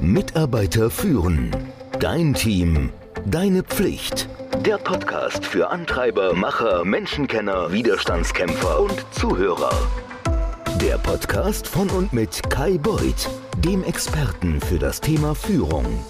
Mitarbeiter führen. Dein Team. Deine Pflicht. Der Podcast für Antreiber, Macher, Menschenkenner, Widerstandskämpfer und Zuhörer. Der Podcast von und mit Kai Beuth, dem Experten für das Thema Führung.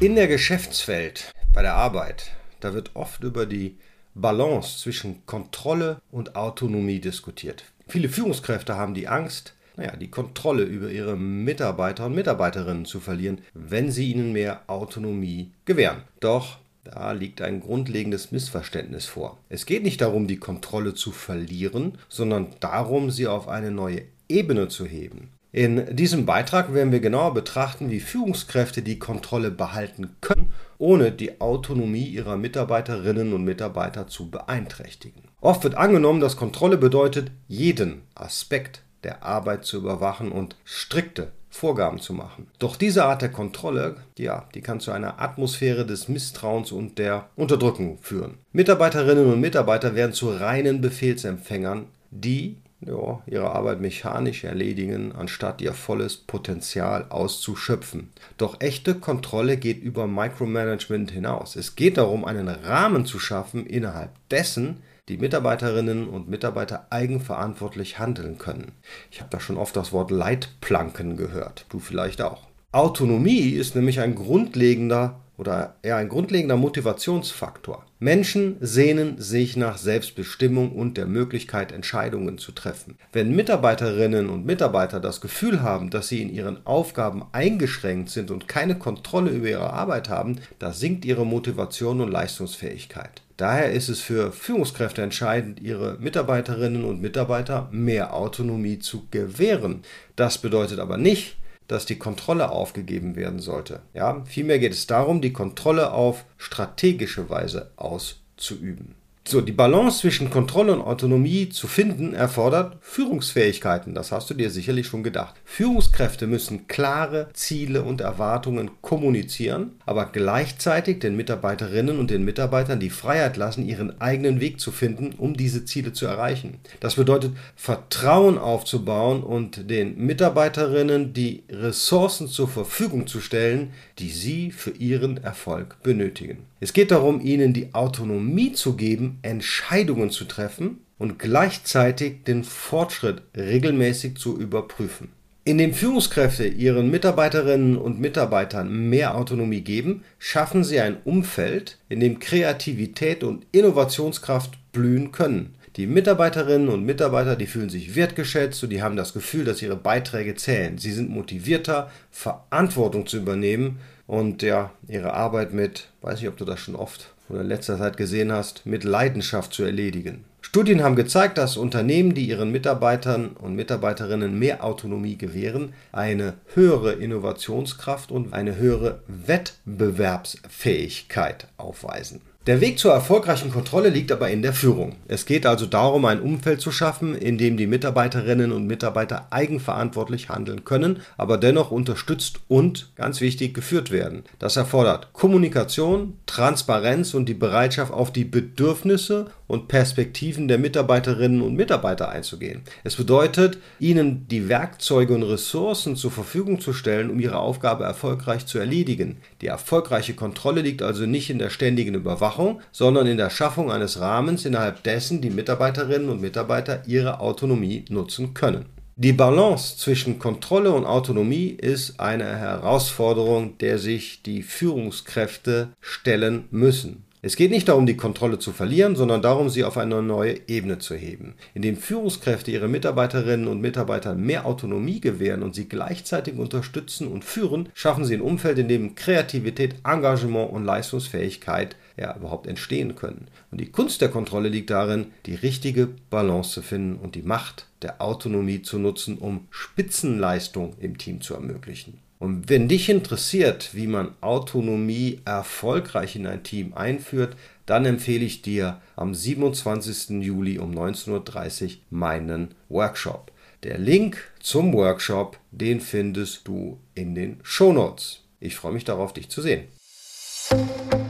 In der Geschäftswelt, bei der Arbeit, da wird oft über die Balance zwischen Kontrolle und Autonomie diskutiert. Viele Führungskräfte haben die Angst, naja, die Kontrolle über ihre Mitarbeiter und Mitarbeiterinnen zu verlieren, wenn sie ihnen mehr Autonomie gewähren. Doch da liegt ein grundlegendes Missverständnis vor. Es geht nicht darum, die Kontrolle zu verlieren, sondern darum, sie auf eine neue Ebene zu heben. In diesem Beitrag werden wir genauer betrachten, wie Führungskräfte die Kontrolle behalten können, ohne die Autonomie ihrer Mitarbeiterinnen und Mitarbeiter zu beeinträchtigen. Oft wird angenommen, dass Kontrolle bedeutet, jeden Aspekt der Arbeit zu überwachen und strikte Vorgaben zu machen. Doch diese Art der Kontrolle, ja, die kann zu einer Atmosphäre des Misstrauens und der Unterdrückung führen. Mitarbeiterinnen und Mitarbeiter werden zu reinen Befehlsempfängern, die ja, ihre Arbeit mechanisch erledigen, anstatt ihr volles Potenzial auszuschöpfen. Doch echte Kontrolle geht über Micromanagement hinaus. Es geht darum, einen Rahmen zu schaffen, innerhalb dessen die Mitarbeiterinnen und Mitarbeiter eigenverantwortlich handeln können. Ich habe da schon oft das Wort Leitplanken gehört, du vielleicht auch. Autonomie ist nämlich ein grundlegender oder eher ein grundlegender Motivationsfaktor. Menschen sehnen sich nach Selbstbestimmung und der Möglichkeit, Entscheidungen zu treffen. Wenn Mitarbeiterinnen und Mitarbeiter das Gefühl haben, dass sie in ihren Aufgaben eingeschränkt sind und keine Kontrolle über ihre Arbeit haben, da sinkt ihre Motivation und Leistungsfähigkeit. Daher ist es für Führungskräfte entscheidend, ihre Mitarbeiterinnen und Mitarbeiter mehr Autonomie zu gewähren. Das bedeutet aber nicht, dass die Kontrolle aufgegeben werden sollte. Ja, vielmehr geht es darum, die Kontrolle auf strategische Weise auszuüben. So, die Balance zwischen Kontrolle und Autonomie zu finden erfordert Führungsfähigkeiten. Das hast du dir sicherlich schon gedacht. Führungskräfte müssen klare Ziele und Erwartungen kommunizieren, aber gleichzeitig den Mitarbeiterinnen und den Mitarbeitern die Freiheit lassen, ihren eigenen Weg zu finden, um diese Ziele zu erreichen. Das bedeutet, Vertrauen aufzubauen und den Mitarbeiterinnen die Ressourcen zur Verfügung zu stellen, die sie für ihren Erfolg benötigen. Es geht darum, ihnen die Autonomie zu geben, Entscheidungen zu treffen und gleichzeitig den Fortschritt regelmäßig zu überprüfen. Indem Führungskräfte ihren Mitarbeiterinnen und Mitarbeitern mehr Autonomie geben, schaffen sie ein Umfeld, in dem Kreativität und Innovationskraft blühen können. Die Mitarbeiterinnen und Mitarbeiter, die fühlen sich wertgeschätzt und die haben das Gefühl, dass ihre Beiträge zählen. Sie sind motivierter, Verantwortung zu übernehmen und ja, ihre Arbeit mit, weiß nicht, ob du das schon oft oder in letzter Zeit gesehen hast, mit Leidenschaft zu erledigen. Studien haben gezeigt, dass Unternehmen, die ihren Mitarbeitern und Mitarbeiterinnen mehr Autonomie gewähren, eine höhere Innovationskraft und eine höhere Wettbewerbsfähigkeit aufweisen. Der Weg zur erfolgreichen Kontrolle liegt aber in der Führung. Es geht also darum, ein Umfeld zu schaffen, in dem die Mitarbeiterinnen und Mitarbeiter eigenverantwortlich handeln können, aber dennoch unterstützt und, ganz wichtig, geführt werden. Das erfordert Kommunikation, Transparenz und die Bereitschaft, auf die Bedürfnisse und Perspektiven der Mitarbeiterinnen und Mitarbeiter einzugehen. Es bedeutet, ihnen die Werkzeuge und Ressourcen zur Verfügung zu stellen, um ihre Aufgabe erfolgreich zu erledigen. Die erfolgreiche Kontrolle liegt also nicht in der ständigen Überwachung, sondern in der Schaffung eines Rahmens, innerhalb dessen die Mitarbeiterinnen und Mitarbeiter ihre Autonomie nutzen können. Die Balance zwischen Kontrolle und Autonomie ist eine Herausforderung, der sich die Führungskräfte stellen müssen. Es geht nicht darum, die Kontrolle zu verlieren, sondern darum, sie auf eine neue Ebene zu heben. Indem Führungskräfte ihre Mitarbeiterinnen und Mitarbeitern mehr Autonomie gewähren und sie gleichzeitig unterstützen und führen, schaffen sie ein Umfeld, in dem Kreativität, Engagement und Leistungsfähigkeit ja, überhaupt entstehen können. Und die Kunst der Kontrolle liegt darin, die richtige Balance zu finden und die Macht der Autonomie zu nutzen, um Spitzenleistung im Team zu ermöglichen. Und wenn dich interessiert, wie man Autonomie erfolgreich in ein Team einführt, dann empfehle ich dir am 27. Juli um 19.30 Uhr meinen Workshop. Der Link zum Workshop, den findest du in den Shownotes. Ich freue mich darauf, dich zu sehen.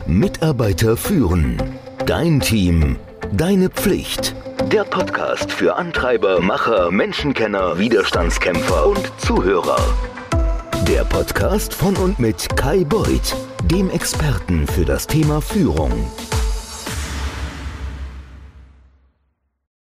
Mitarbeiter führen. Dein Team. Deine Pflicht. Der Podcast für Antreiber, Macher, Menschenkenner, Widerstandskämpfer und Zuhörer. Der Podcast von und mit Kai Beuth, dem Experten für das Thema Führung.